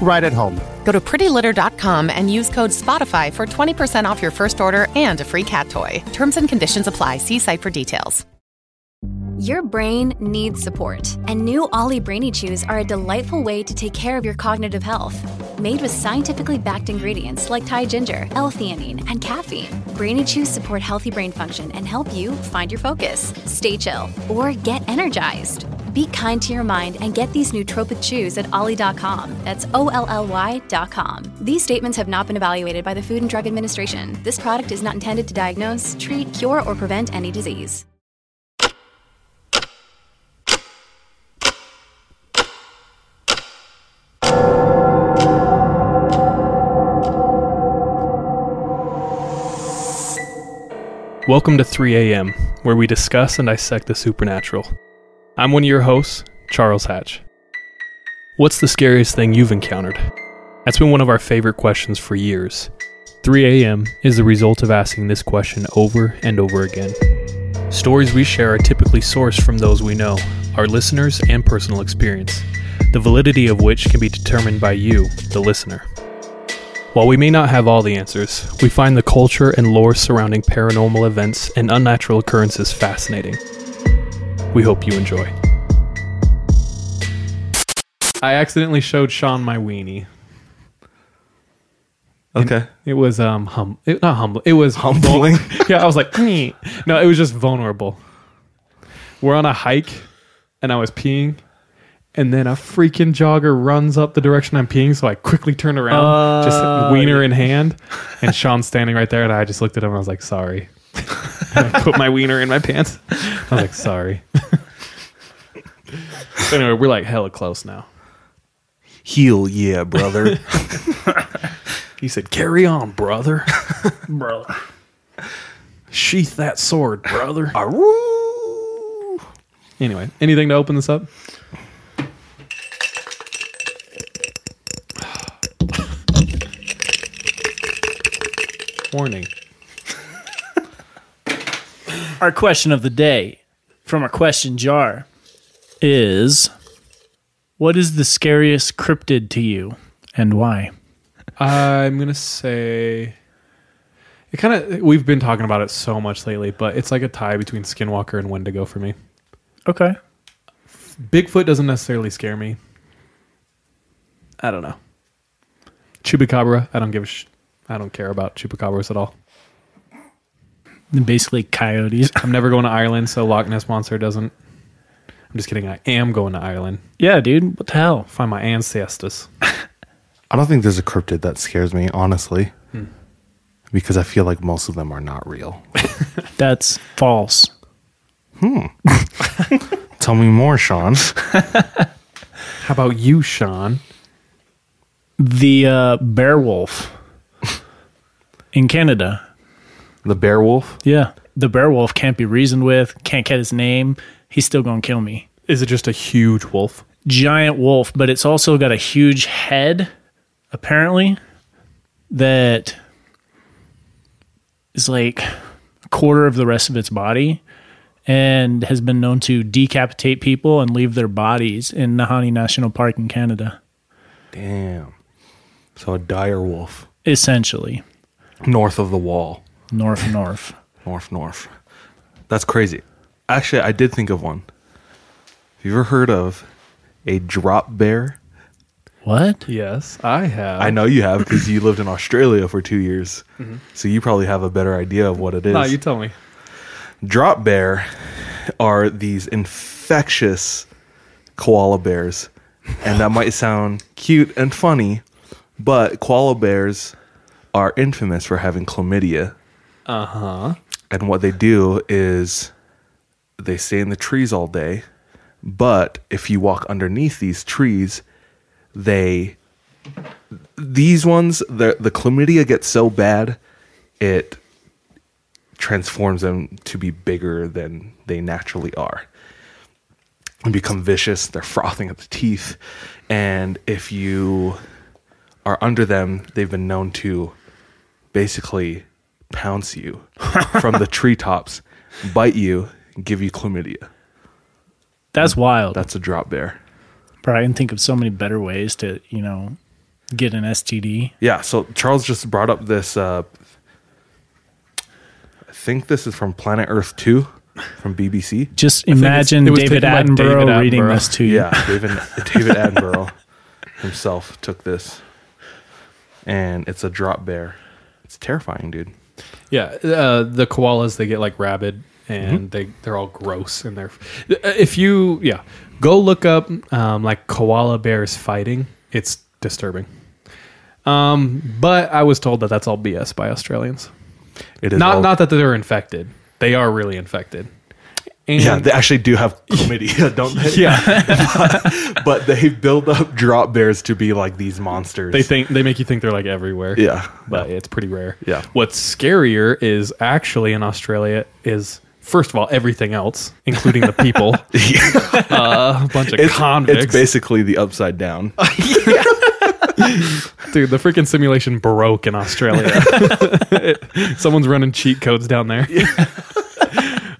right at home. Go to prettylitter.com and use code SPOTIFY for 20% off your first order and a free cat toy. Terms and conditions apply. See site for details. Your brain needs support, and new OLLY Brainy Chews are a delightful way to take care of your cognitive health. Made with scientifically backed ingredients like Thai ginger, L-theanine, and caffeine, Brainy Chews support healthy brain function and help you find your focus, stay chill, or get energized. Be kind to your mind and get these nootropic chews at olly.com. That's O L L Y.com. These statements have not been evaluated by the Food and Drug Administration. This product is not intended to diagnose, treat, cure, or prevent any disease. Welcome to 3 a.m., where we discuss and dissect the supernatural. I'm one of your hosts, Charles Hatch. What's the scariest thing you've encountered? That's been one of our favorite questions for years. 3 a.m. is the result of asking this question over and over again. Stories we share are typically sourced from those we know, our listeners, and personal experience, the validity of which can be determined by you, the listener. While we may not have all the answers, we find the culture and lore surrounding paranormal events and unnatural occurrences fascinating. We hope you enjoy. I accidentally showed Sean my weenie. Okay. It was um hum it, not humble. It was Humbling? yeah, I was like, no, it was just vulnerable. We're on a hike, and I was peeing, and then a freaking jogger runs up the direction I'm peeing, so I quickly turn around, just wiener in hand, and Sean's standing right there, and I just looked at him. and I was like, "Sorry." And I put my wiener in my pants. I was like, "Sorry." so anyway, we're like hella close now. Heal, yeah, brother. He said, "Carry on, brother. Bro. Sheath that sword, brother." Aroo. Anyway, anything to open this up? Warning. Our question of the day from our question jar is What is the scariest cryptid to you and why? I'm gonna say it kind of. We've been talking about it so much lately, but it's like a tie between Skinwalker and Wendigo for me. Okay. Bigfoot doesn't necessarily scare me. I don't know. Chupacabra, I don't give a sh- I don't care about chupacabras at all. Basically, coyotes. I'm never going to Ireland, so Loch Ness monster doesn't. I'm just kidding. I am going to Ireland. yeah, dude. What the hell? Find my ancestors. I don't think there's a cryptid that scares me, honestly. Because I feel like most of them are not real. That's false. Hmm. Tell me more, Sean. How about you, Sean? The uh, bear wolf in Canada. The bear wolf? Yeah. The bear wolf can't be reasoned with, can't get his name. He's still going to kill me. Is it just a huge wolf? giant wolf, but it's also got a huge head, apparently, that is like a quarter of the rest of its body and has been known to decapitate people and leave their bodies in Nahanni National Park in Canada. Damn. So a dire wolf. Essentially, North of the wall. North north. North, north. That's crazy. Actually, I did think of one. Have you ever heard of a drop bear? What? Yes, I have. I know you have because you lived in Australia for two years. Mm-hmm. So you probably have a better idea of what it is. No, you tell me. drop bear are these infectious koala bears. And that might sound cute and funny, but koala bears are infamous for having chlamydia. Uh huh. And what they do is they stay in the trees all day, but if you walk underneath these trees, they these ones, the the chlamydia gets so bad, it transforms them to be bigger than they naturally are and become vicious. They're frothing at the teeth, and if you are under them, they've been known to basically pounce you from the treetops, bite you, give you chlamydia. That's wild. That's a drop bear. Bro, I can think of so many better ways to, you know, get an STD. Yeah, so Charles just brought up this. Uh, I think this is from Planet Earth 2 from BBC. Just imagine it David taken by Attenborough reading this to you. Yeah, David, David Attenborough himself took this. And it's a drop bear. It's terrifying, dude. Yeah, uh, the koalas they get like rabid and Mm-hmm. they they're all gross and they're. If you yeah, go look up um, like koala bears fighting. It's disturbing. Um, but I was told that that's all BS by Australians. It is Not all- not that they're infected. They are really infected. And Yeah, they actually do have chlamydia, don't they? yeah, but they build up drop bears to be like these monsters. they think they make you think they're like everywhere. Yeah. but it's pretty rare. Yeah. What's scarier is actually in Australia is first of all everything else, including the people. uh, a bunch of it's, convicts. it's basically the upside down. Dude, the freaking simulation broke in Australia. Someone's running cheat codes down there.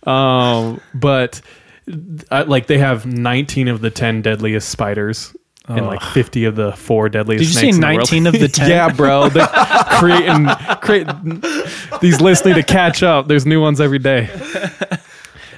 Um, but uh, like they have 19 of the 10 deadliest spiders. And like 50 of the four deadliest Did you say snakes in the world. 19 of the 10? yeah, bro. They're creating, creating these lists need to catch up. There's new ones every day.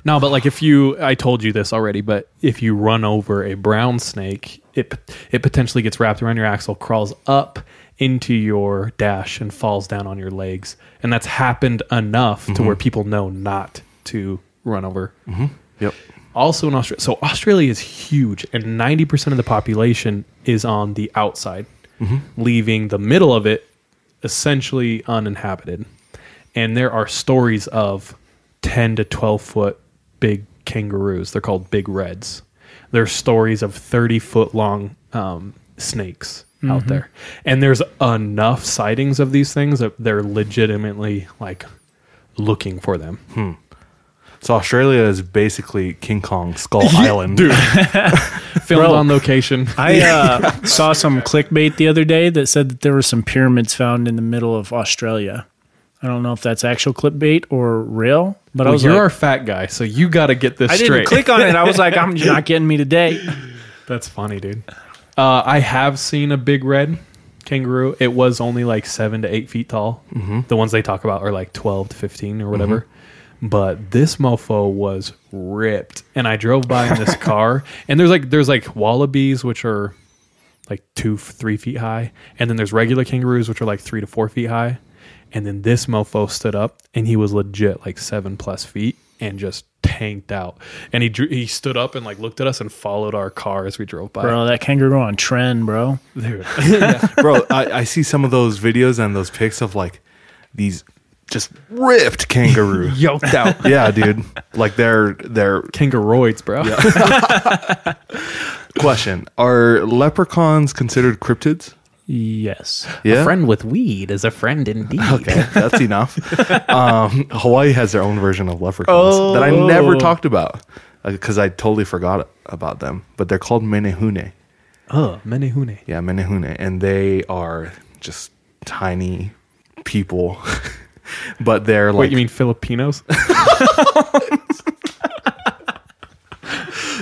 No, but like if you, I told you this already, but if you run over a brown snake, it it potentially gets wrapped around your axle, crawls up into your dash, and falls down on your legs. And that's happened enough to where people know not to run over. Mm-hmm. Yep. Also in Australia, so Australia is huge, and ninety percent of the population is on the outside, mm-hmm. leaving the middle of it essentially uninhabited. And there are stories of ten to twelve foot big kangaroos. They're called big reds. There's stories of thirty foot long um, snakes out mm-hmm. there, and there's enough sightings of these things that they're legitimately like looking for them. Hmm. So Australia is basically King Kong Skull Island. Dude. Filmed Bro. on location. I uh, saw some clickbait the other day that said that there were some pyramids found in the middle of Australia. I don't know if that's actual clickbait or real, but I Well, was you're like, our fat guy, so you got to get this I didn't straight. click on it. I was like, I'm you're not getting me today. That's funny, dude. Uh, I have seen a big red kangaroo. It was only like seven to eight feet tall. Mm-hmm. The ones they talk about are like twelve to fifteen or whatever. But this mofo was ripped, and I drove by in this car, and there's like there's like wallabies which are like two three feet high, and then there's regular kangaroos which are like three to four feet high, and then this mofo stood up, and he was legit like seven plus feet, and just tanked out, and he drew, he stood up and like looked at us and followed our car as we drove by. Bro, that kangaroo on trend, bro. Dude. Bro, I, I see some of those videos and those pics of like these just ripped kangaroo. yoked out yeah, dude. Like they're they're kangaroids, bro. question. Are leprechauns considered cryptids? Yes. Yeah. friend with weed is a friend indeed. Okay, that's enough. Um, Hawaii has their own version of leprechauns that I never Oh. talked about because I totally forgot about them. But they're called menehune. Oh, menehune. Yeah, menehune, and they are just tiny people. but they're like Wait, you mean Filipinos?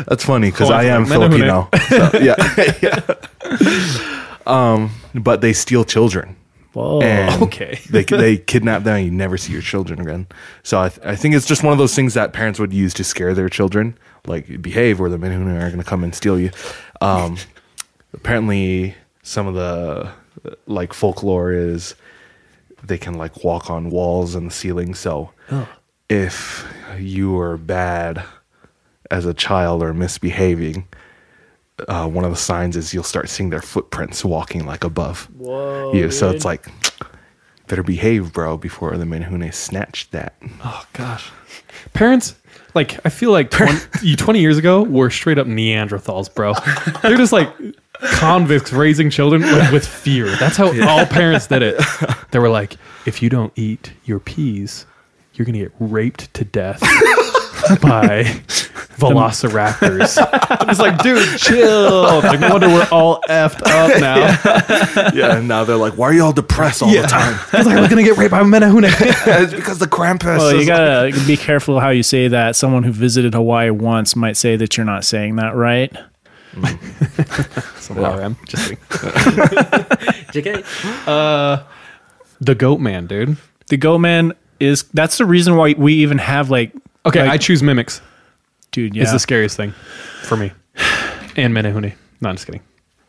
That's funny because Oh, I I am thought Filipino. So, yeah, yeah. Um, but they steal children. Whoa. And okay. they they kidnap them. and You never see your children again. So I, th- I think it's just one of those things that parents would use to scare their children, like behave, or the men who are going to come and steal you. Um, apparently, some of the like folklore is they can like walk on walls and the ceiling. So if you were bad as a child or misbehaving, uh, one of the signs is you'll start seeing their footprints walking like above you. So it's like, better behave, bro, before the Menehune snatch that. Oh gosh. Parents, like I feel like 20, you 20 years ago were straight up Neanderthals, bro. They're just like convicts raising children with, with fear. That's how all parents did it. They were like, if you don't eat your peas, you're gonna get raped to death by velociraptors. I'm just like, dude, chill. Like, no wonder we're all effed up now. yeah, and now they're like, why are you all depressed all the time? It's like we're gonna get raped by Menahune. it's because the Krampus. Well, you is- gotta be careful how you say that. Someone who visited Hawaii once might say that you're not saying that right. Somehow I am. Just kidding. Uh, the Goat Man, dude. The Goat Man is that's the reason why we even have like Okay, like, I choose mimics. dude. Yeah, Is the scariest thing for me. And Menahune. No, I'm just kidding.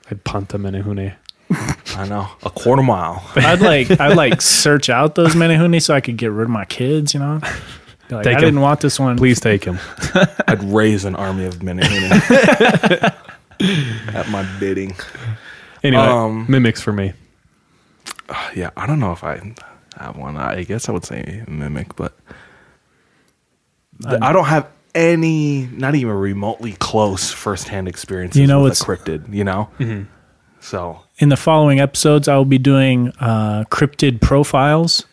I'd punt a Menahune. I know a quarter mile. I'd like I'd like search out those Menehune so I could get rid of my kids. You know, Be like, Take I 'em. didn't want this one. Please take him. I'd raise an army of Menehune at my bidding. Anyway, Um, mimics for me. Yeah, I don't know if I have one. I guess I would say mimic, but th- I don't have any, not even remotely close firsthand experiences. You know with a cryptid. You know, so In the following episodes, I will be doing uh, cryptid profiles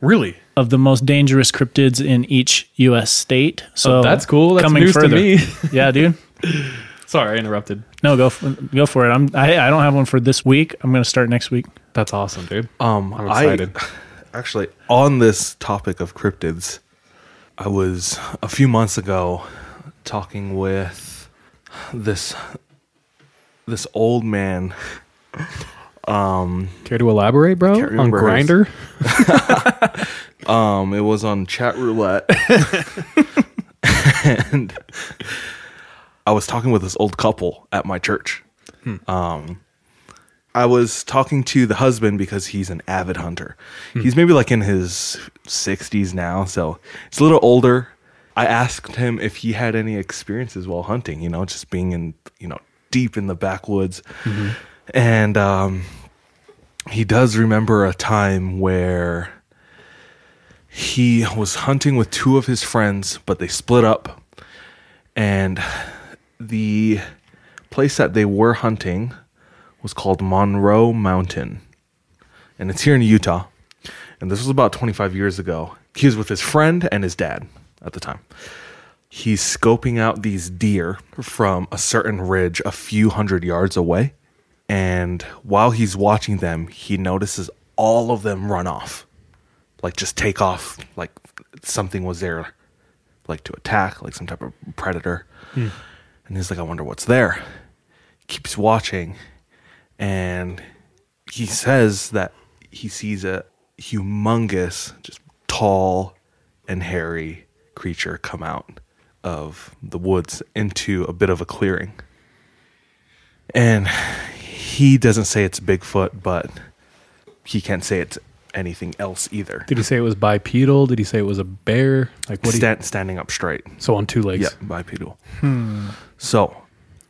Really? of the most dangerous cryptids in each U.S. state. So Oh, that's cool. That's coming news to further. me. yeah, dude. Sorry, I interrupted. No, go for, go for it. I'm I, I don't have one for this week. I'm going to start next week. That's awesome, dude. um, I'm excited. I actually on this topic of cryptids, I was a few months ago talking with this this old man. Um, Care to elaborate, bro? On Grindr? Um, it was on chat roulette, and I was talking with this old couple at my church. Um, I was talking to the husband because he's an avid hunter. He's maybe like in his sixties now, so he's a little older. I asked him if he had any experiences while hunting. You know, just being in you know deep in the backwoods, and um, he does remember a time where he was hunting with two of his friends, but they split up. And the place that they were hunting was called Monroe Mountain. And it's here in Utah. And this was about 25 years ago. He was with his friend and his dad at the time. He's scoping out these deer from a certain ridge a few hundred yards away. And while he's watching them, he notices all of them run off like just take off like something was there like to attack like some type of predator hmm. And he's like i wonder what's there. Keeps watching and he says that he sees a humongous just tall and hairy creature come out of the woods into a bit of a clearing. And he doesn't say it's bigfoot but he can't say it's anything else either Did he say it was bipedal? Did he say it was a bear? Like what? do you- standing up straight. so on two legs. Yeah, bipedal. Hmm. So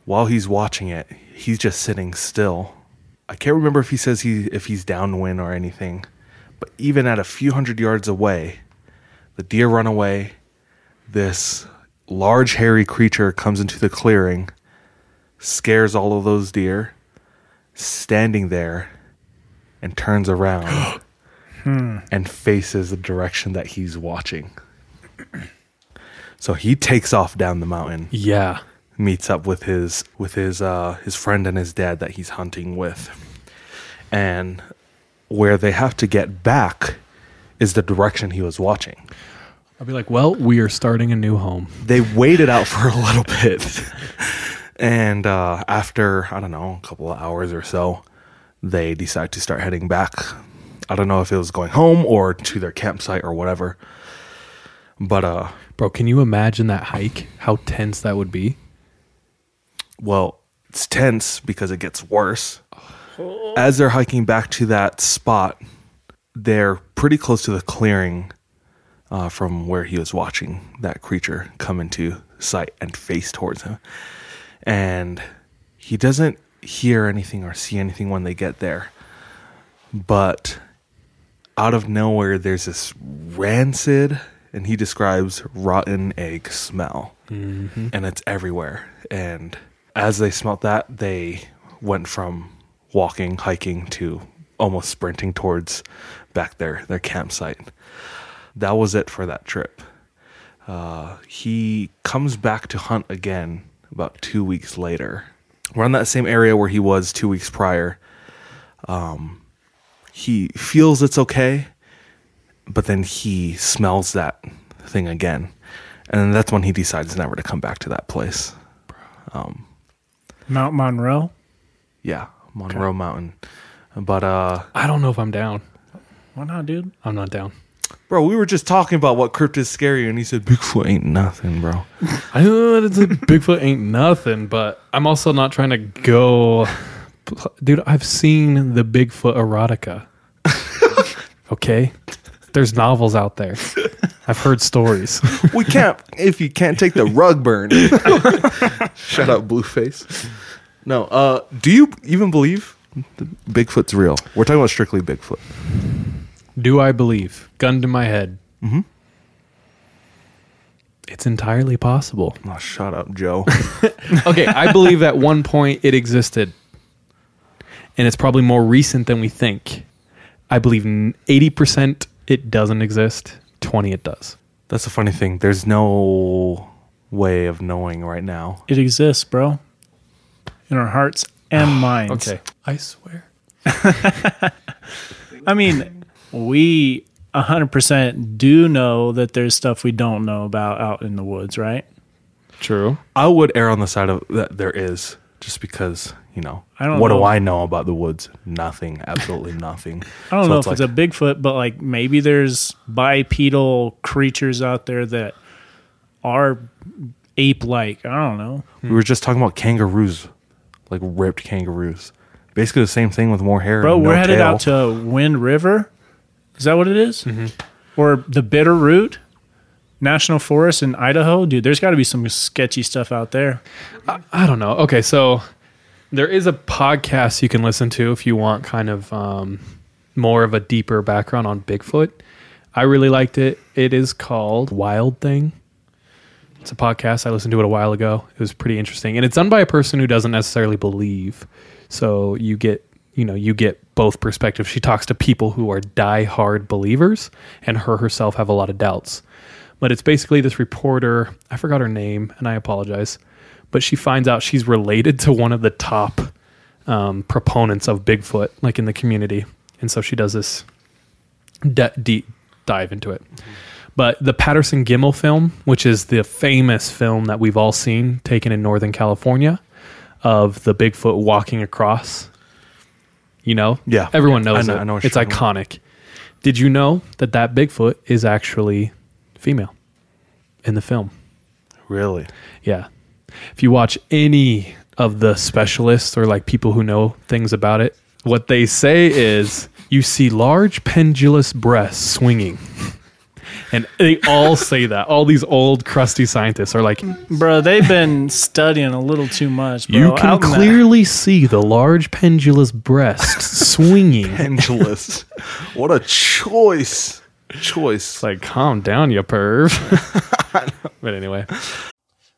while he's watching it, he's just sitting still. I can't remember if he says he if he's downwind or anything, but even at a few hundred yards away, the deer run away. This large hairy creature comes into the clearing, scares all of those deer, standing there, and turns around and faces the direction that he's watching. So he takes off down the mountain, Yeah. meets up with his with his uh his friend and his dad that he's hunting with. And where they have to get back is the direction he was watching. I'll be like, well, we are starting a new home. They waited out for a little bit. and uh after, I don't know, a couple of hours or so, they decide to start heading back. I don't know if it was going home or to their campsite or whatever. But uh Bro, can you imagine that hike? How tense that would be? well, it's tense because it gets worse. As they're hiking back to that spot, they're pretty close to the clearing uh, from where he was watching that creature come into sight and face towards him. And he doesn't hear anything or see anything when they get there. But out of nowhere, there's this rancid, and he describes rotten egg smell and it's everywhere. And as they smelt that, they went from walking, hiking to almost sprinting towards back there, their campsite. That was it for that trip. Uh, he comes back to hunt again about two weeks later. We're in that same area where he was two weeks prior. Um, he feels it's okay, but then he smells that thing again. And that's when he decides never to come back to that place. Um, Mount Monroe. Yeah, Monroe Mountain. But uh I don't know if I'm down. Why not, dude? I'm not down. bro, we were just talking about what cryptid is scary and he said Bigfoot ain't nothing, bro. I know that it's a Bigfoot ain't nothing, but I'm also not trying to go. Dude, I've seen the Bigfoot erotica. okay, there's novels out there. I've heard stories. we can't if you can't take the rug burn. Shut up, Blueface. No, uh do you even believe Bigfoot's real? We're talking about strictly Bigfoot. Do I believe? Gun to my head. Mm-hmm. It's entirely possible. Oh, shut up, Joe. Okay, I believe at one point it existed, and it's probably more recent than we think. I believe 80% it doesn't exist, 20 it does. That's the funny thing. There's no way of knowing right now. It exists, bro. In our hearts and minds. Okay. I swear. I mean, we 100% do know that there's stuff we don't know about out in the woods, right? True. I would err on the side of that there is, just because you know. I don't what do. I know about the woods? Nothing. Absolutely nothing. I don't So know it's if it's like- a Bigfoot, but like maybe there's bipedal creatures out there that are ape like. I don't know. We were just talking about kangaroos, like ripped kangaroos. Basically the same thing with more hair. Bro, and no we're headed tail. out to Wind River. Is that what it is? Mm-hmm. Or the Bitterroot National Forest in Idaho? Dude, there's got to be some sketchy stuff out there. I don't know. Okay, so there is a podcast you can listen to if you want kind of um, more of a deeper background on Bigfoot. I really liked it. It is called Wild Thing. It's a podcast. I listened to it a while ago. It was pretty interesting. And it's done by a person who doesn't necessarily believe. So you get, you know, you get both perspectives. She talks to people who are die-hard believers and her herself have a lot of doubts. But it's basically this reporter, I forgot her name and I apologize, but she finds out she's related to one of the top um, proponents of Bigfoot, like in the community. And so she does this de- deep dive into it. But the Patterson Gimmel film, which is the famous film that we've all seen taken in Northern California of the Bigfoot walking across, you know? Yeah. Everyone knows I know- it. I know it's iconic. Did you know that that Bigfoot is actually female in the film? Really? Yeah. If you watch any of the specialists or like people who know things about it, what they say is you see large pendulous breasts swinging. And they all say that. All these old crusty scientists are like, Bro, they've been studying a little too much. Bro. you can Out in the- clearly see the large pendulous breasts swinging. Pendulous. what a choice. Choice. It's like, calm down, you perv. but anyway,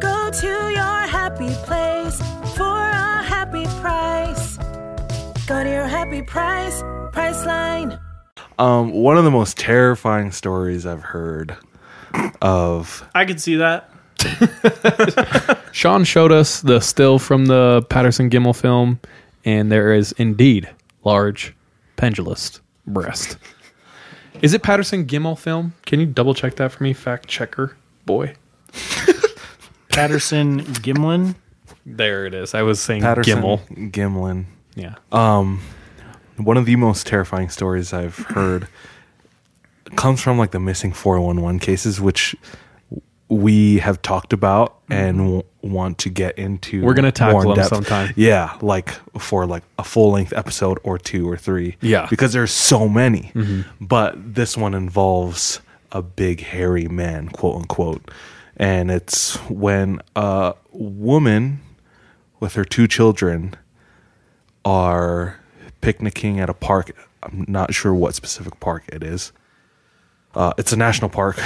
Go to your happy place for a happy price. Go to your happy price, Priceline. Um, one of the most terrifying stories I've heard of I can see that. Sean showed us the still from the Patterson Gimmel film, and there is indeed large pendulous breast. Is it Patterson Gimmel film? Can you double check that for me, fact checker boy? Patterson Gimlin. There it is. I was saying Patterson Gimmel. Gimlin. Yeah. Um, one of the most terrifying stories I've heard comes from like the missing 411 cases, which we have talked about and w- want to get into. Mm-hmm. We're gonna tackle more in them depth. sometime. Yeah, like for like a full length episode or two or three. Yeah. Mm-hmm. because there's so many. But this one involves a big hairy man, quote unquote, and it's when a woman with her two children are picnicking at a park. I'm not sure what specific park it is. Uh, it's a national park.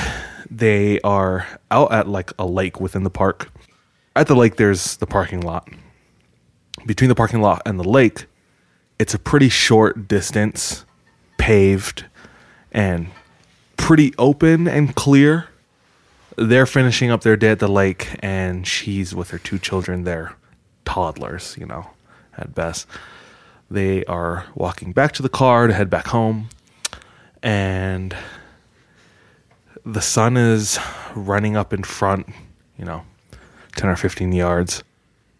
They are out at like a lake within the park. At the lake, there's the parking lot. Between the parking lot and the lake, it's a pretty short distance, paved, and pretty open and clear. They're finishing up their day at the lake, and she's with her two children. They're toddlers, you know, at best. They are walking back to the car to head back home, and the sun is running up in front, you know, 10 or 15 yards.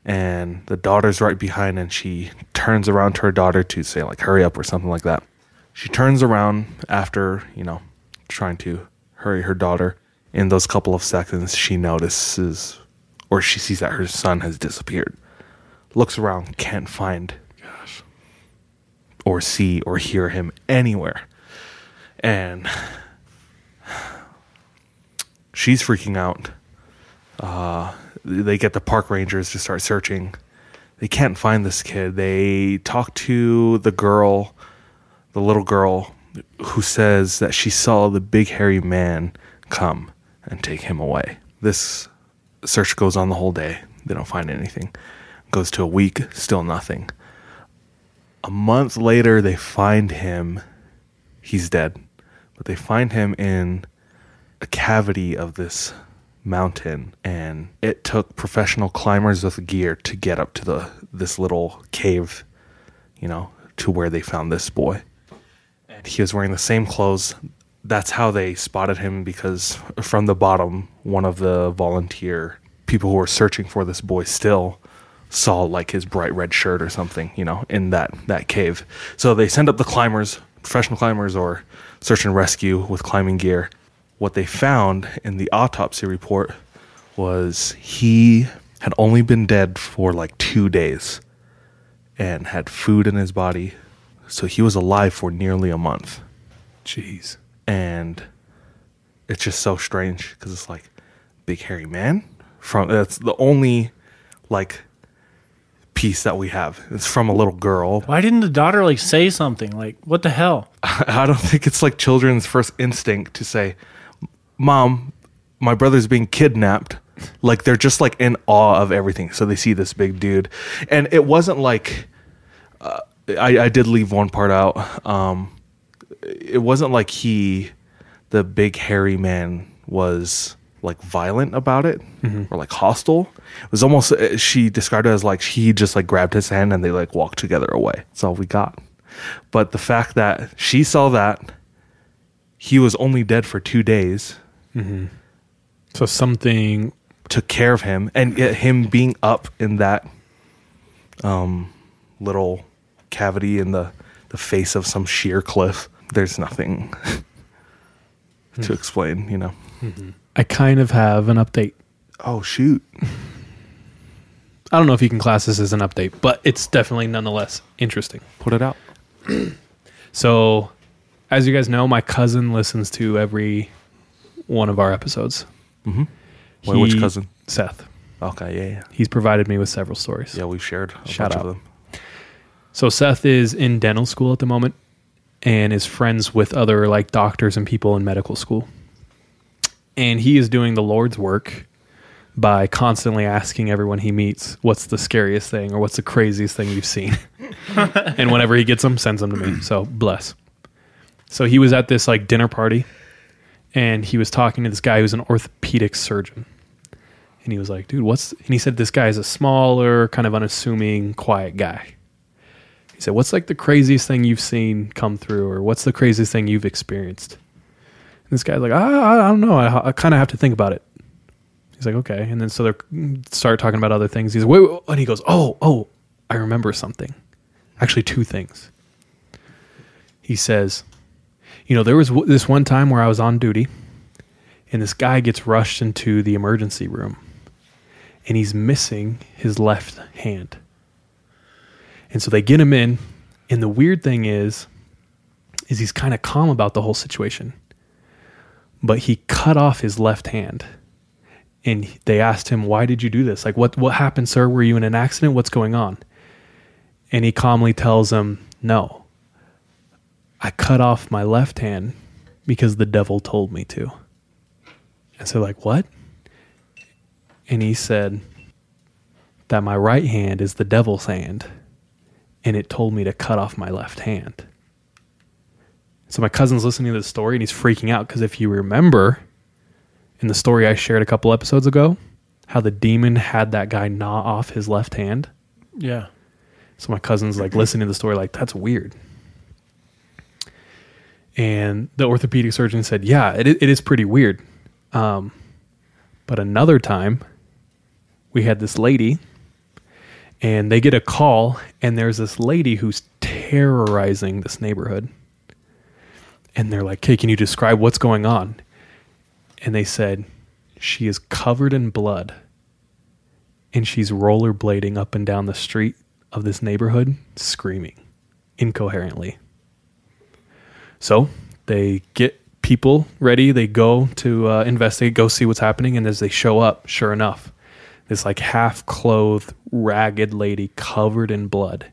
And the daughter's right behind, and she turns around to her daughter to say, like, hurry up or something like that. She turns around after, you know, trying to hurry her daughter. In those couple of seconds, she notices or she sees that her son has disappeared. Looks around, can't find or see or hear him anywhere. And she's freaking out. Uh, they get the park rangers to start searching. They can't find this kid. They talk to the girl, the little girl, who says that she saw the big hairy man come and take him away. This search goes on the whole day. They don't find anything. Goes to a week, still nothing. A month later, they find him. He's dead. But they find him in a cavity of this mountain and it took professional climbers with gear to get up to the this little cave you know to where they found this boy and he was wearing the same clothes that's how they spotted him because from the bottom one of the volunteer people who were searching for this boy still saw like his bright red shirt or something you know in that that cave so they send up the climbers professional climbers or search and rescue with climbing gear what they found in the autopsy report was he had only been dead for like two days and had food in his body. So he was alive for nearly a month. Jeez. And it's just so strange because it's like big hairy man from that's the only like piece that we have. It's from a little girl. Why didn't the daughter like say something? Like, what the hell? I don't think it's like children's first instinct to say, "Mom, my brother's being kidnapped." Like they're just like in awe of everything. So they see this big dude, and it wasn't like uh, I, I did leave one part out. Um, it wasn't like he, the big hairy man, was like violent about it or like hostile. It was almost uh, she described it as like he just like grabbed his hand and they like walked together away. That's all we got. But the fact that she saw that he was only dead for two days, So something took care of him, and yet him being up in that um, little cavity in the the face of some sheer cliff. There's nothing to explain, you know. I kind of have an update. Oh shoot! I don't know if you can class this as an update, but it's definitely nonetheless interesting. Put it out. So, as you guys know, my cousin listens to every one of our episodes. Mhm. Wait, which cousin? Seth. Okay, yeah, yeah. He's provided me with several stories. Yeah, we've shared a Shout bunch out. of them. So Seth is in dental school at the moment and is friends with other like doctors and people in medical school. And he is doing the Lord's work by constantly asking everyone he meets, what's the scariest thing or what's the craziest thing you've seen? and whenever he gets them, sends them to me. So bless. So he was at this like dinner party and he was talking to this guy who's an orthopedic surgeon. And he was like, dude, what's, and he said, this guy is a smaller, kind of unassuming, quiet guy. He said, What's like the craziest thing you've seen come through, or what's the craziest thing you've experienced? And this guy's like, I, I don't know. I, I kind of have to think about it. He's like, Okay. And then so they start talking about other things. He's like, Wait, wait, and he goes, Oh, oh, I remember something. Actually, two things. He says, You know, there was w- this one time where I was on duty, and this guy gets rushed into the emergency room, and he's missing his left hand. And so they get him in, and the weird thing is, is he's kind of calm about the whole situation. But he cut off his left hand. And they asked him, "Why did you do this? Like what what happened, sir? Were you in an accident? What's going on?" And he calmly tells them, "No. I cut off my left hand because the devil told me to." And so like, "What?" And he said that my right hand is the devil's hand and it told me to cut off my left hand. So my cousin's listening to the story and he's freaking out because if you remember in the story I shared a couple episodes ago, how the demon had that guy gnaw off his left hand. Yeah. So my cousin's like listening to the story, like, that's weird. And the orthopedic surgeon said, yeah, it, it is pretty weird. Um, but another time, we had this lady, and they get a call, and there's this lady who's terrorizing this neighborhood. And they're like, hey, can you describe what's going on? And they said, she is covered in blood and she's rollerblading up and down the street of this neighborhood screaming incoherently. So they get people ready. They go to uh, investigate, go see what's happening. And as they show up, sure enough, this like half clothed, ragged lady covered in blood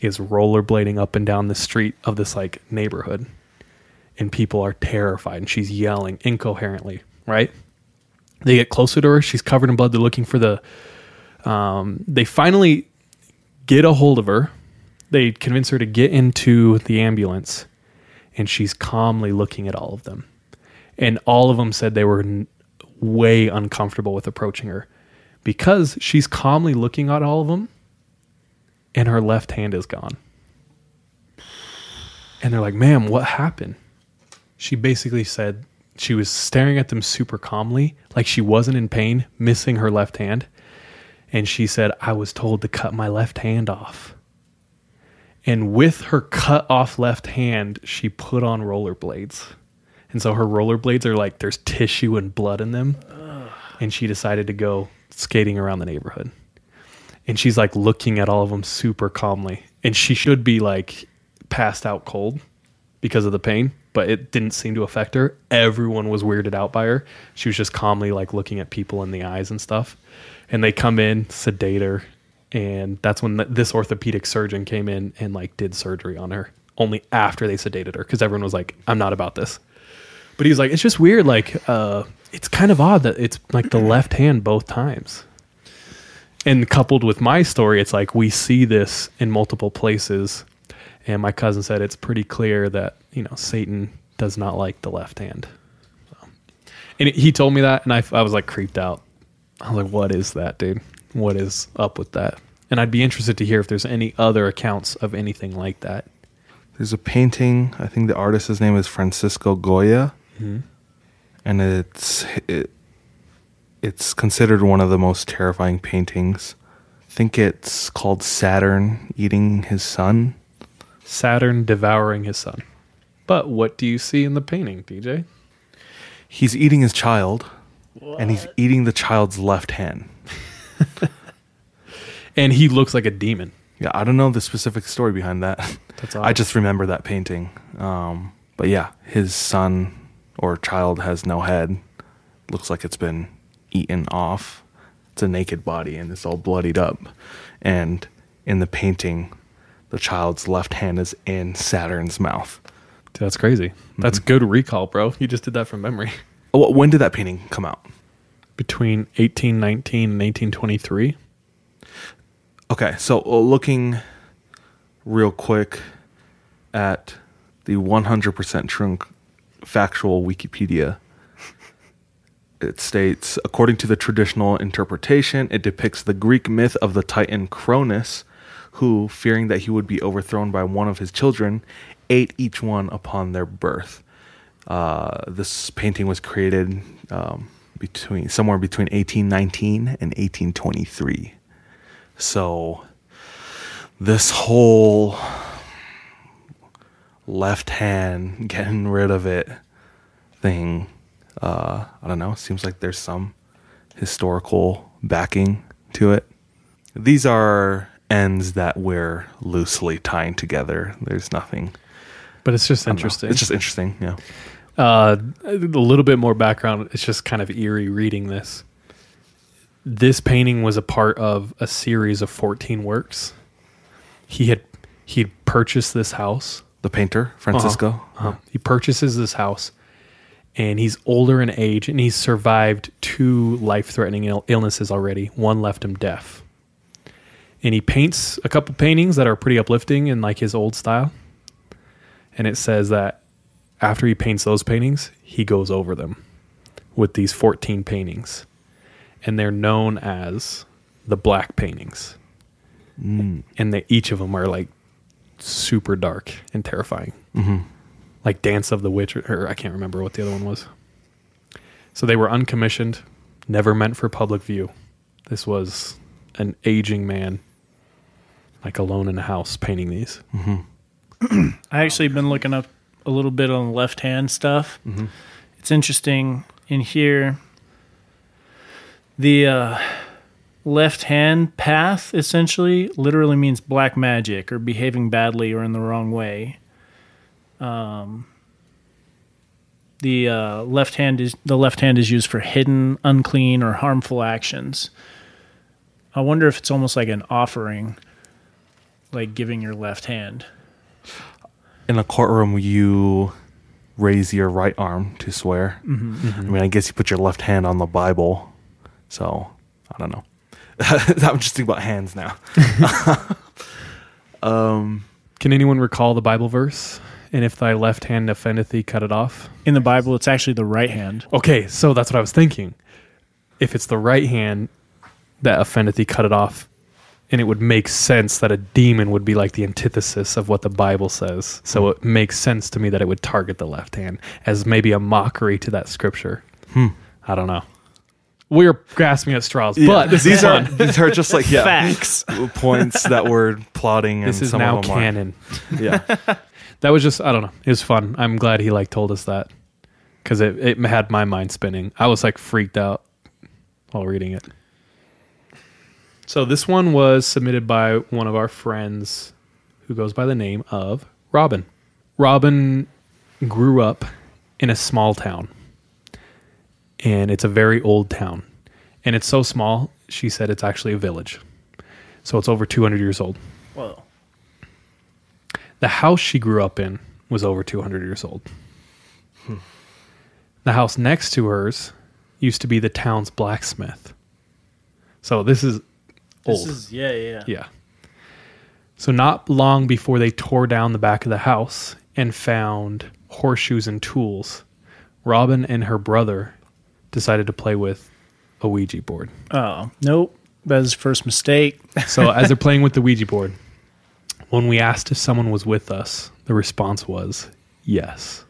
is rollerblading up and down the street of this like neighborhood. And people are terrified and she's yelling incoherently, right? They get closer to her. She's covered in blood. They're looking for the. Um, they finally get a hold of her. They convince her to get into the ambulance, and she's calmly looking at all of them. And all of them said they were way uncomfortable with approaching her because she's calmly looking at all of them, and her left hand is gone. And they're like, ma'am, what happened? She basically said she was staring at them super calmly, like she wasn't in pain, missing her left hand. And she said, I was told to cut my left hand off. And with her cut off left hand, she put on rollerblades. And so her rollerblades are like there's tissue and blood in them. And she decided to go skating around the neighborhood. And she's like looking at all of them super calmly. And she should be like passed out cold because of the pain, but it didn't seem to affect her. Everyone was weirded out by her. She was just calmly like looking at people in the eyes and stuff. And they come in, sedate her, and that's when th- this orthopedic surgeon came in and like did surgery on her. Only after they sedated her, because everyone was like, "I'm not about this." But he was like, "It's just weird. Like, uh, it's kind of odd that it's like the left hand both times." And coupled with my story, it's like we see this in multiple places. And my cousin said it's pretty clear that you know Satan does not like the left hand. So- And he told me that, and I, I was like creeped out. I was like, "What is that, dude? What is up with that?" And I'd be interested to hear if there's any other accounts of anything like that. There's a painting. I think the artist's name is Francisco Goya, Mhm. And it's it, it's considered one of the most terrifying paintings. I think it's called Saturn eating his son. Saturn devouring his son. But what do you see in the painting, DJ? He's eating his child, and he's eating the child's left hand. And he looks like a demon. Yeah, I don't know the specific story behind that. That's I just remember that painting. Um, but yeah, his son or child has no head. Looks like it's been eaten off. It's a naked body and it's all bloodied up. And in the painting, the child's left hand is in Saturn's mouth. That's crazy. That's good recall, bro. You just did that from memory. Oh, When did that painting come out? Between 1819 and 1823. Okay, so uh, looking real quick at the 100% true factual Wikipedia, it states according to the traditional interpretation, it depicts the Greek myth of the Titan Cronus, who, fearing that he would be overthrown by one of his children, ate each one upon their birth. Uh, this painting was created um, between somewhere between 1819 and 1823. So this whole left hand getting rid of it thing, uh, I don't know, seems like there's some historical backing to it. These are ends that we're loosely tying together. There's nothing. But it's just I don't know. interesting. It's just interesting, yeah. Uh, a little bit more background. It's just kind of eerie reading this. This painting was a part of a series of 14 works. He had he had purchased this house. The painter, Francisco. Uh-huh. He purchases this house, and he's older in age, and he's survived two life-threatening Ill- illnesses already. One left him deaf, and he paints a couple paintings that are pretty uplifting in like his old style. And it says that after he paints those paintings, he goes over them with these 14 paintings. And they're known as the black paintings. And they, each of them are like super dark and terrifying. Mm-hmm. Like Dance of the Witch, or, or I can't remember what the other one was. So they were uncommissioned, never meant for public view. This was an aging man, like alone in a house, painting these. I actually been looking up a little bit on the left hand stuff. Mhm. It's interesting in here. The uh, left hand path essentially literally means black magic or behaving badly or in the wrong way. Um, the uh, left hand is the left hand is used for hidden, unclean, or harmful actions. I wonder if it's almost like an offering, like giving your left hand. In a courtroom, you raise your right arm to swear. Mhm. Mhm. I mean, I guess you put your left hand on the Bible. So, I don't know. I'm just thinking about hands now. um, Can anyone recall the Bible verse? And if thy left hand offendeth thee, cut it off. In the Bible, it's actually the right hand. Okay, so that's what I was thinking. If it's the right hand that offendeth thee, cut it off. And it would make sense that a demon would be like the antithesis of what the Bible says. So it makes sense to me that it would target the left hand as maybe a mockery to that scripture. Hmm. I don't know. We're grasping at straws, Yeah, but this these is are fun. these are just like yeah, Facts. points that we're plotting. And This is some now of them aren't. canon. Yeah, that was just I don't know. It was fun. I'm glad he like told us that because it it had my mind spinning. I was like freaked out while reading it. So this one was submitted by one of our friends who goes by the name of Robin. Robin grew up in a small town. And it's a very old town. And it's so small, she said it's actually a village. So it's over 200 years old. Whoa. The house she grew up in was over 200 years old. The house next to hers used to be the town's blacksmith. So this is old. This is yeah, yeah. yeah. So not long before they tore down the back of the house and found horseshoes and tools, Robin and her brother decided to play with a Ouija board. Oh nope, that was his first mistake. So as they're playing with the Ouija board, when we asked if someone was with us, the response was yes.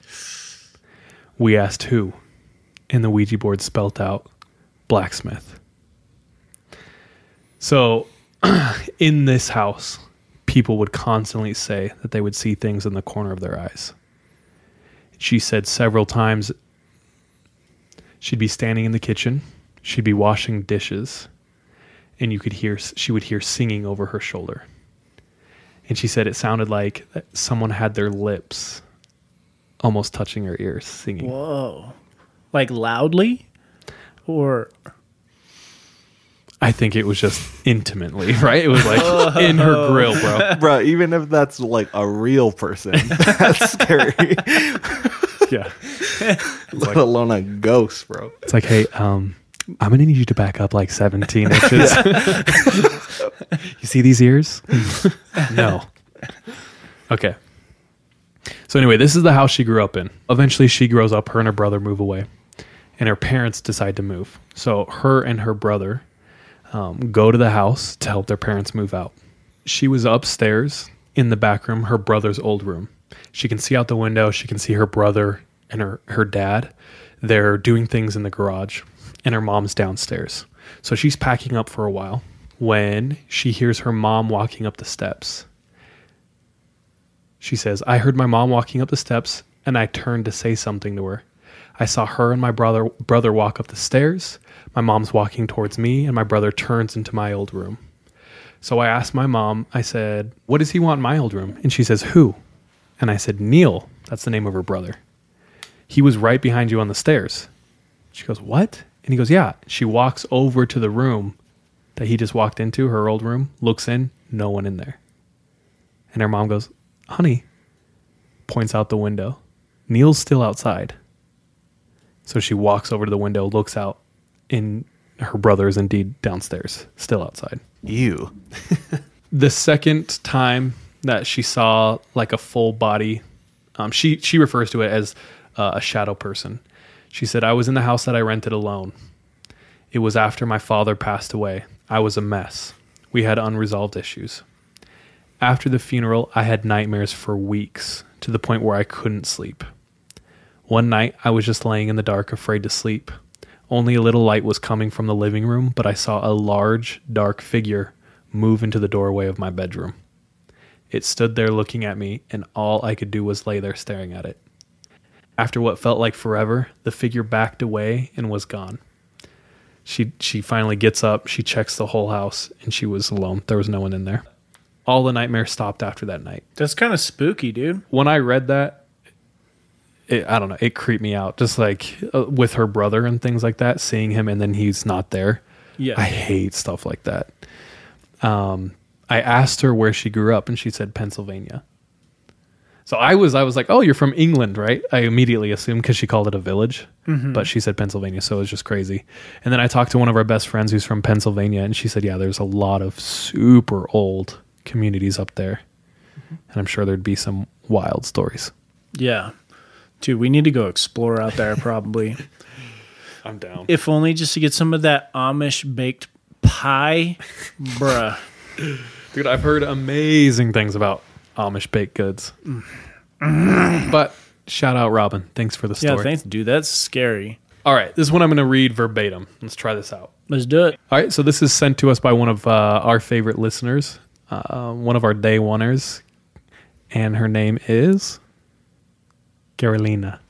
We asked who, and the Ouija board spelt out blacksmith. So in this house, people would constantly say that they would see things in the corner of their eyes. She said several times she'd be standing in the kitchen, she'd be washing dishes, and you could hear she would hear singing over her shoulder. And she said it sounded like someone had their lips almost touching her ears, singing. Whoa. Like loudly? Or I think it was just intimately, right? It was like in her grill, bro. Bro, even if that's like a real person, that's scary. Yeah. Let alone a ghost, bro. It's like, hey, um, I'm gonna need you to back up like 17 inches. you see these ears? no. Okay. So anyway, this is the house she grew up in. Eventually, she grows up. Her and her brother move away, and her parents decide to move. So her and her brother um, go to the house to help their parents move out. She was upstairs in the back room, her brother's old room. She can see out the window. She can see her brother and her, her dad. They're doing things in the garage, and her mom's downstairs. So she's packing up for a while when she hears her mom walking up the steps. She says, I heard my mom walking up the steps and I turned to say something to her. I saw her and my brother brother walk up the stairs. My mom's walking towards me and my brother turns into my old room. So I asked my mom, I said, What does he want in my old room? And she says, Who? And I said, Neil. That's the name of her brother. He was right behind you on the stairs. She goes, What? And he goes, Yeah. She walks over to the room that he just walked into, her old room, looks in, no one in there. And her mom goes, Honey, points out the window. Neil's still outside. So she walks over to the window, looks out, and her brother is indeed downstairs, still outside. You. The second time that she saw like a full body, um, she she refers to it as uh, a shadow person. She said, "I was in the house that I rented alone. It was after my father passed away. I was a mess. We had unresolved issues. After the funeral, I had nightmares for weeks to the point where I couldn't sleep. One night, I was just laying in the dark, afraid to sleep. Only a little light was coming from the living room, but I saw a large, dark figure move into the doorway of my bedroom. It stood there looking at me, and all I could do was lay there staring at it. After what felt like forever, the figure backed away and was gone. She she finally gets up, she checks the whole house, and she was alone. There was no one in there. All the nightmares stopped after that night. that's kind of spooky, dude. When I read that, it, I don't know, it creeped me out. Just like uh, with her brother and things like that, seeing him and then he's not there. Yeah. I hate stuff like that. Um, I asked her where she grew up, and she said Pennsylvania. So I was, I was like, "Oh, you're from England, right?" I immediately assumed because she called it a village, mm-hmm. but she said Pennsylvania, so it was just crazy. And then I talked to one of our best friends who's from Pennsylvania, and she said, "Yeah, there's a lot of super old communities up there, mm-hmm. and I'm sure there'd be some wild stories." Yeah. Dude, we need to go explore out there probably. I'm down. if only just to get some of that Amish baked pie. Bruh. Dude, I've heard amazing things about Amish baked goods. but shout out Robin. Thanks for the story. Yeah, thanks, dude. That's scary. All right, this is one I'm going to read verbatim. Let's try this out. Let's do it. All right, so this is sent to us by one of uh, our favorite listeners, uh, one of our day oneers, and her name is Carolina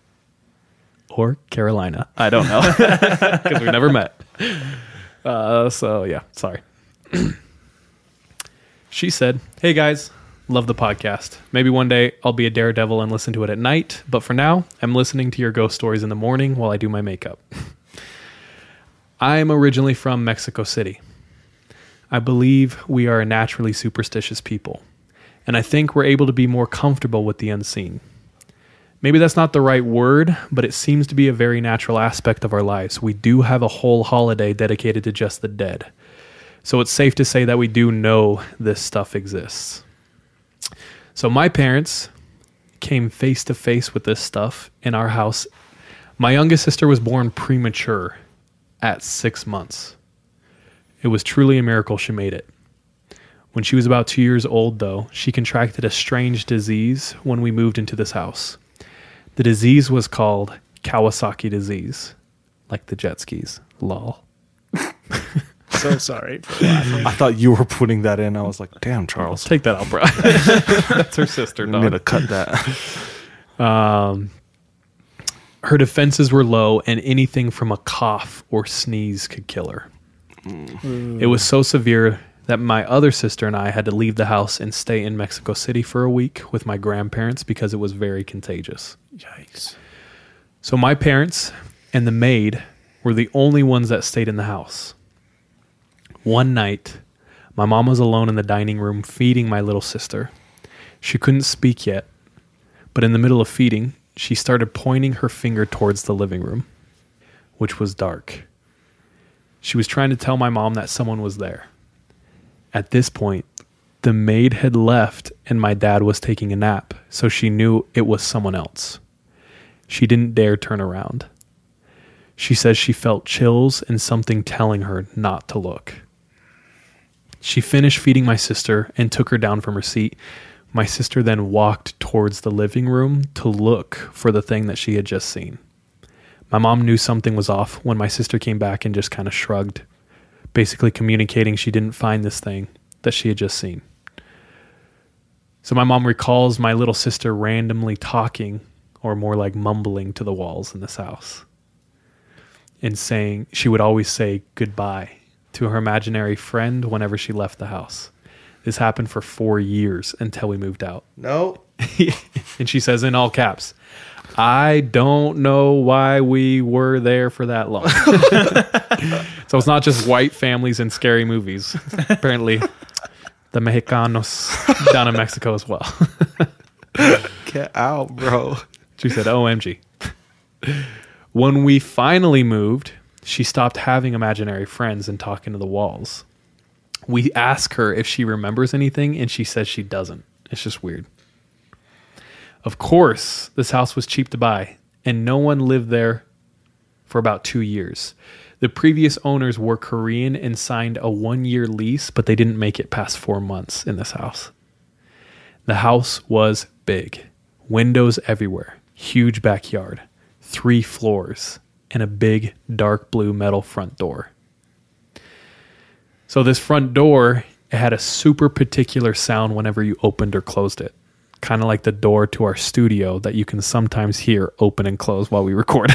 or Carolina. I don't know because we never met. Uh, so yeah, sorry. she said, "Hey guys, love the podcast. Maybe one day I'll be a daredevil and listen to it at night, but for now, I'm listening to your ghost stories in the morning while I do my makeup." I'm originally from Mexico City. I believe we are a naturally superstitious people, and I think we're able to be more comfortable with the unseen. Maybe that's not the right word, but it seems to be a very natural aspect of our lives. We do have a whole holiday dedicated to just the dead. So it's safe to say that we do know this stuff exists. So my parents came face to face with this stuff in our house. My youngest sister was born premature at six months. It was truly a miracle she made it. When she was about two years old, though, she contracted a strange disease when we moved into this house. The disease was called Kawasaki disease, like the jet skis. Lol. So sorry for. I thought you were putting that in. I was like, damn, Charles. Take that out, bro. That's her sister, I'm going to cut that. Um, her defenses were low, and anything from a cough or sneeze could kill her. Mm. It was so severe that my other sister and I had to leave the house and stay in Mexico City for a week with my grandparents because it was very contagious. Yikes. So my parents and the maid were the only ones that stayed in the house. One night, my mom was alone in the dining room feeding my little sister. She couldn't speak yet, but in the middle of feeding, she started pointing her finger towards the living room, which was dark. She was trying to tell my mom that someone was there. At this point, the maid had left and my dad was taking a nap, so she knew it was someone else. She didn't dare turn around. She says she felt chills and something telling her not to look. She finished feeding my sister and took her down from her seat. My sister then walked towards the living room to look for the thing that she had just seen. My mom knew something was off when my sister came back and just kind of shrugged, basically communicating she didn't find this thing that she had just seen. So my mom recalls my little sister randomly talking, or more like mumbling, to the walls in this house and saying she would always say goodbye to her imaginary friend whenever she left the house. This happened for four years until we moved out. No. and she says in all caps, I don't know why we were there for that long. so it's not just white families and scary movies. Apparently, the Mexicanos down in Mexico as well. Get out, bro. She said, OMG. When we finally moved, she stopped having imaginary friends and talking to the walls. We ask her if she remembers anything, and she says she doesn't. It's just weird. Of course, this house was cheap to buy, and no one lived there for about two years. The previous owners were Korean and signed a one year lease, but they didn't make it past four months in this house. The house was big, windows everywhere, huge backyard, three floors, and a big dark blue metal front door. So, this front door, it had a super particular sound whenever you opened or closed it. Kind of like the door to our studio that you can sometimes hear open and close while we record.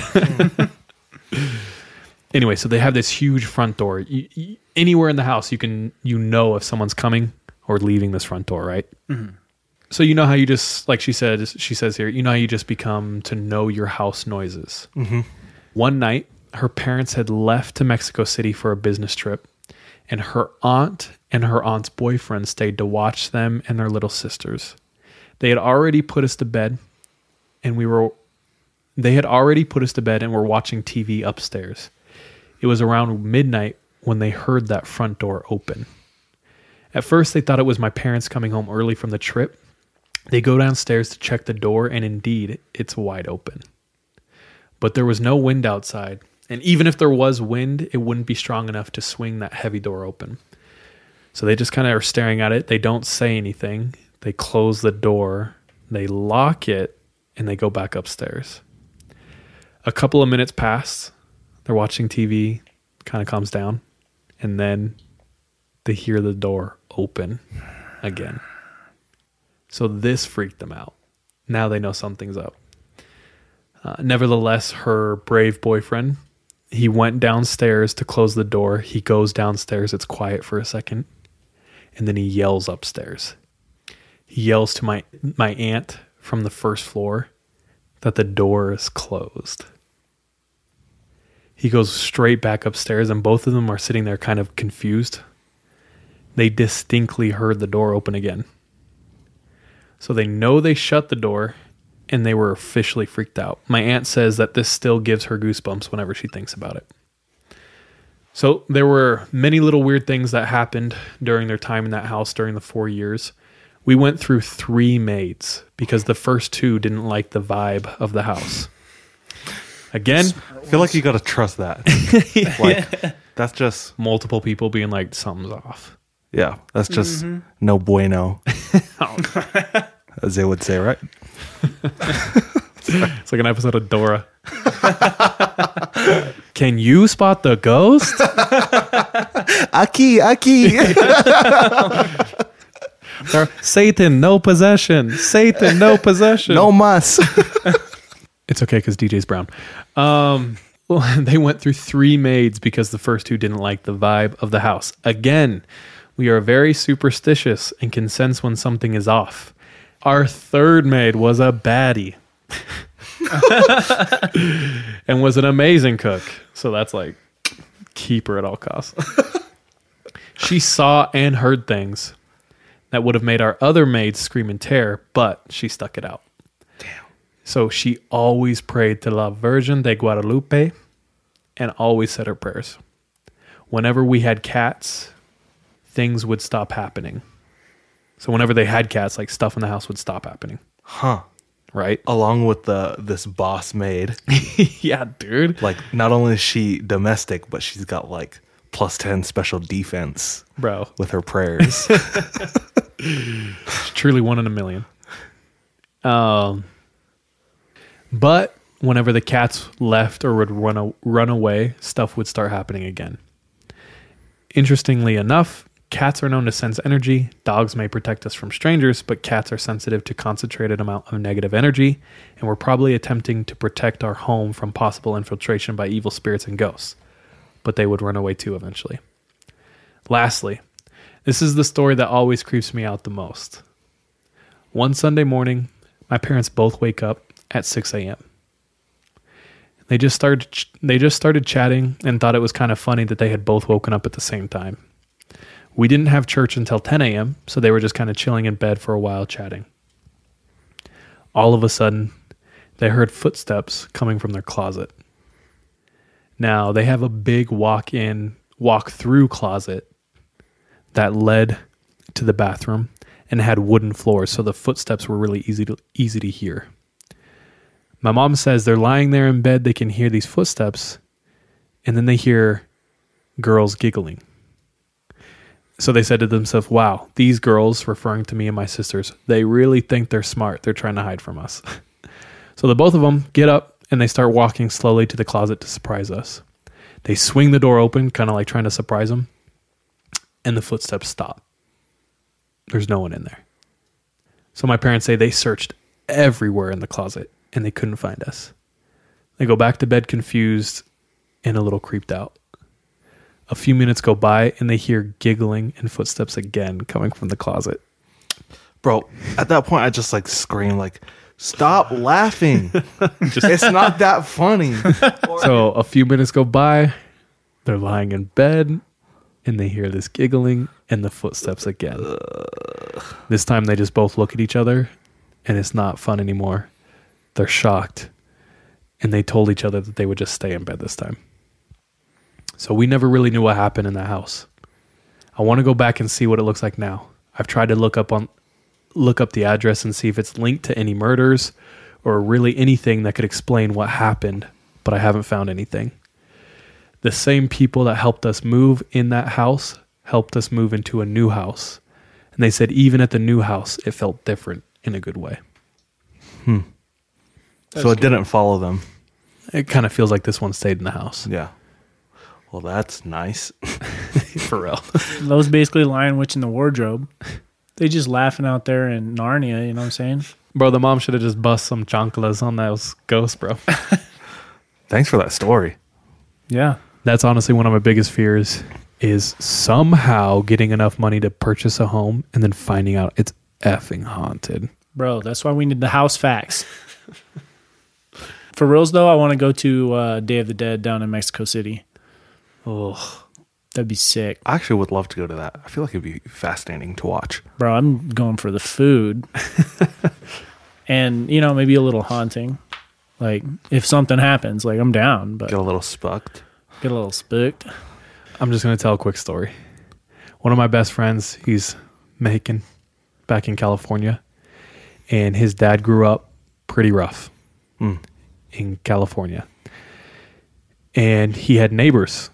anyway, so they have this huge front door. You, you- anywhere in the house, you can you know if someone's coming or leaving this front door, right? So you know how you just like she said she says here, you know how you just become to know your house noises. Mhm. One night, her parents had left to Mexico City for a business trip, and her aunt and her aunt's boyfriend stayed to watch them and their little sisters. They had already put us to bed, and we were they had already put us to bed and were watching TV upstairs. It was around midnight when they heard that front door open. At first, they thought it was my parents coming home early from the trip. They go downstairs to check the door, and indeed, it's wide open. But there was no wind outside, and even if there was wind, it wouldn't be strong enough to swing that heavy door open. So they just kind of are staring at it. They don't say anything. They close the door, they lock it, and they go back upstairs. A couple of minutes pass. They're watching TV, kind of calms down, and then they hear the door open again. So this freaked them out. Now they know something's up. Uh, nevertheless, her brave boyfriend, he went downstairs to close the door. He goes downstairs. It's quiet for a second, and then he yells upstairs. He yells to my my aunt from the first floor that the door is closed. He goes straight back upstairs, and both of them are sitting there kind of confused. They distinctly heard the door open again. So they know they shut the door and they were officially freaked out. My aunt says that this still gives her goosebumps whenever she thinks about it. So there were many little weird things that happened during their time in that house during the four years. We went through three maids because the first two didn't like the vibe of the house. Again, I feel like you got to trust that. like that's just multiple people being like something's off. yeah, that's just Mhm. no bueno, as they would say, right? It's like an episode of Dora. Can you spot the ghost? Aki, Aki. Satan, no possession. Satan, no possession. no mas. It's okay because DJ's brown. Um, well, they went through three maids because the first two didn't like the vibe of the house. Again, We are very superstitious and can sense when something is off. Our third maid was a baddie and was an amazing cook. So that's like keep her at all costs. she saw and heard things that would have made our other maids scream in terror, but she stuck it out. Damn. So she always prayed to La Virgen de Guadalupe and always said her prayers. Whenever we had cats, things would stop happening. So whenever they had cats, like stuff in the house would stop happening. Huh. Right? Along with the this boss maid. yeah, dude. Like not only is she domestic, but she's got like plus 10 special defense Bro. with her prayers. truly one in a million. Um, but whenever the cats left or would run a, run away, stuff would start happening again. Interestingly enough, cats are known to sense energy. Dogs may protect us from strangers, but cats are sensitive to concentrated amount of negative energy, and we're probably attempting to protect our home from possible infiltration by evil spirits and ghosts. But they would run away too eventually. Lastly, this is the story that always creeps me out the most. One Sunday morning, my parents both wake up at 6 a.m. They just started they just started chatting and thought it was kind of funny that they had both woken up at the same time. We didn't have church until 10 a.m., so they were just kind of chilling in bed for a while chatting. All of a sudden, they heard footsteps coming from their closet. Now, they have a big walk in, walk through closet that led to the bathroom and had wooden floors, so the footsteps were really easy to easy to hear. My mom says they're lying there in bed, they can hear these footsteps, and then they hear girls giggling. So they said to themselves, Wow, these girls, referring to me and my sisters, they really think they're smart. They're trying to hide from us. so the both of them get up and they start walking slowly to the closet to surprise us. They swing the door open, kind of like trying to surprise them, and the footsteps stop. There's no one in there. So my parents say they searched everywhere in the closet and they couldn't find us. They go back to bed confused and a little creeped out. A few minutes go by and they hear giggling and footsteps again coming from the closet. Bro, at that point I just like scream like stop laughing. it's not that funny. So a few minutes go by, they're lying in bed and they hear this giggling and the footsteps again. This time they just both look at each other and it's not fun anymore. They're shocked and they told each other that they would just stay in bed this time. So we never really knew what happened in the house. I want to go back and see what it looks like now. I've tried to look up on look up the address and see if it's linked to any murders or really anything that could explain what happened, but I haven't found anything. The same people that helped us move in that house helped us move into a new house. And they said even at the new house it felt different in a good way. Hmm. so it didn't follow them. It kind of feels like this one stayed in the house. Yeah. Well, that's nice. For real. Those basically Lion Witch in the wardrobe. They just laughing out there in Narnia, you know what I'm saying? Bro, the mom should have just bust some chanclas on those ghosts, bro. Thanks for that story. Yeah. That's honestly one of my biggest fears is somehow getting enough money to purchase a home and then finding out it's effing haunted. Bro, that's why we need the house facts. For reals though, I want to go to uh, Day of the Dead down in Mexico City. Oh, That'd be sick. I actually would love to go to that. I feel like it'd be fascinating to watch. Bro, I'm going for the food. and, you know, maybe a little haunting. Like if something happens, like I'm down, but Get a little spucked. get a little spooked. I'm just going to tell a quick story. One of my best friends, he's Mexican back in California, and his dad grew up pretty rough hmm. in California. And he had neighbors.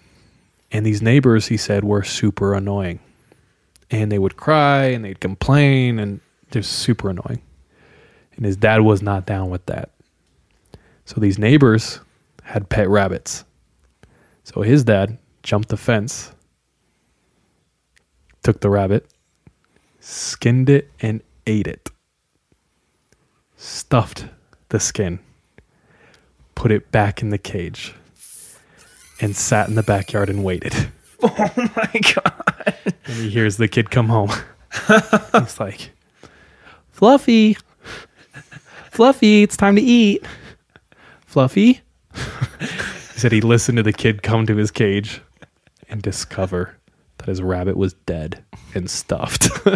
And these neighbors, he said, were super annoying. And they would cry and they'd complain and they're super annoying. And his dad was not down with that. So these neighbors had pet rabbits. So his dad jumped the fence, took the rabbit, skinned it, and ate it. Stuffed the skin, put it back in the cage, and sat in the backyard and waited. Oh my god! And he hears the kid come home. He's like, Fluffy, Fluffy, it's time to eat. Fluffy. he said he listened to the kid come to his cage and discover that his rabbit was dead and stuffed.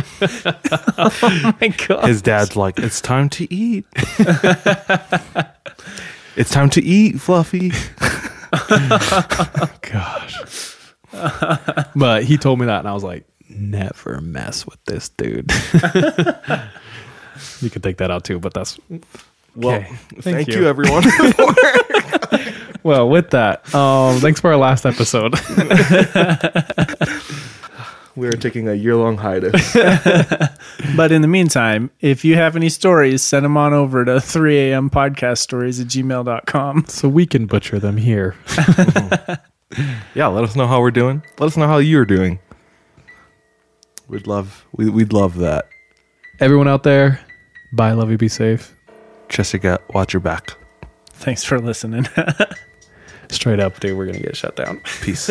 Oh my god! His dad's like, "It's time to eat. it's time to eat, Fluffy." Gosh. but he told me that, and I was like, never mess with this dude. you could take that out too, but that's Well, Okay. thank, you. you. everyone. well. With that, um, thanks for our last episode. We are taking a year long hiatus. But in the meantime, if you have any stories, send them on over to 3 a.m. podcast stories at gmail.com. so we can butcher them here. yeah, let us know how we're doing. Let us know how you're doing. We'd love we, we'd love that. Everyone out there, bye, love you, be safe. Jessica, watch your back. Thanks for listening. Straight up, dude, we're gonna get shut down. Peace.